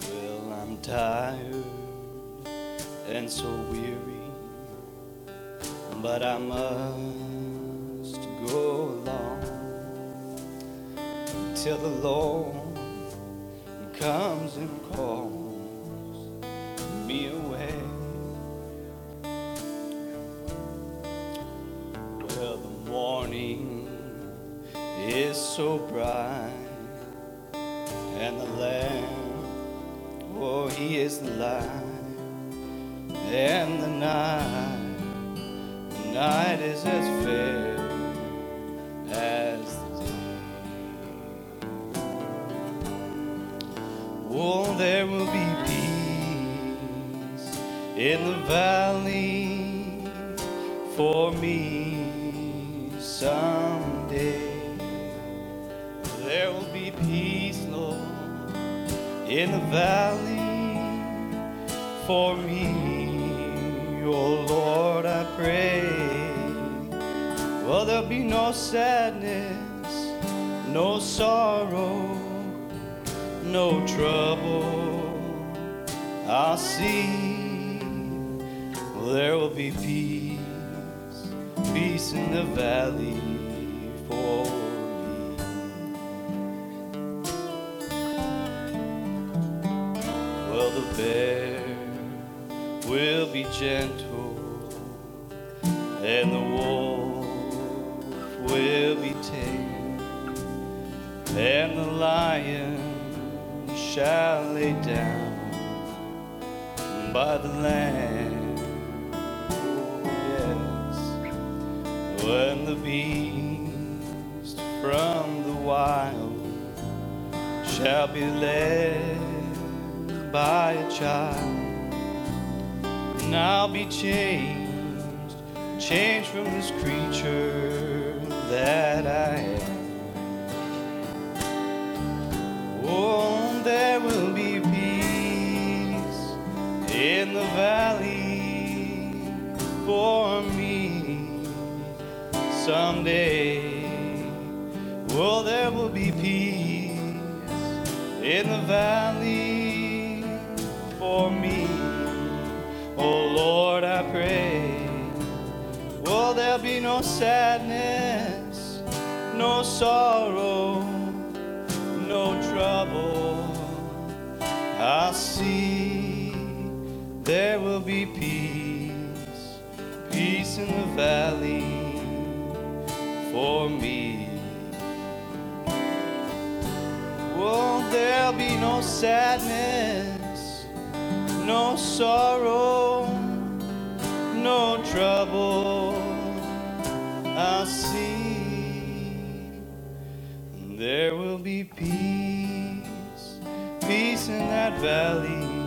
Well, I'm tired and so weary, but I must go along till the Lord comes and calls me away. Well, the morning is so bright, and the Lamb, oh, He is the light, and the night, the night is as fair as the day. Oh, there will be peace in the valley for me someday. There will be peace, Lord, in the valley for me. Oh Lord, I pray. Well, there'll be no sadness, no sorrow, no trouble. I'll see. Well, there will be peace, peace in the valley for me. Well, the bear will be gentle, and the wolf will be tame, and the lion shall lay down by the lamb. When the beast from the wild shall be led by a child. And I'll be changed, changed from this creature that I am. Oh, there will be peace in the valley for me someday. Oh, there will be peace in the valley for me. Oh Lord, I pray. Will there be no sadness, no sorrow, no trouble? I see there will be peace, peace in the valley for me. Won't there be no sadness, no sorrow, no trouble? I see there will be peace, peace in that valley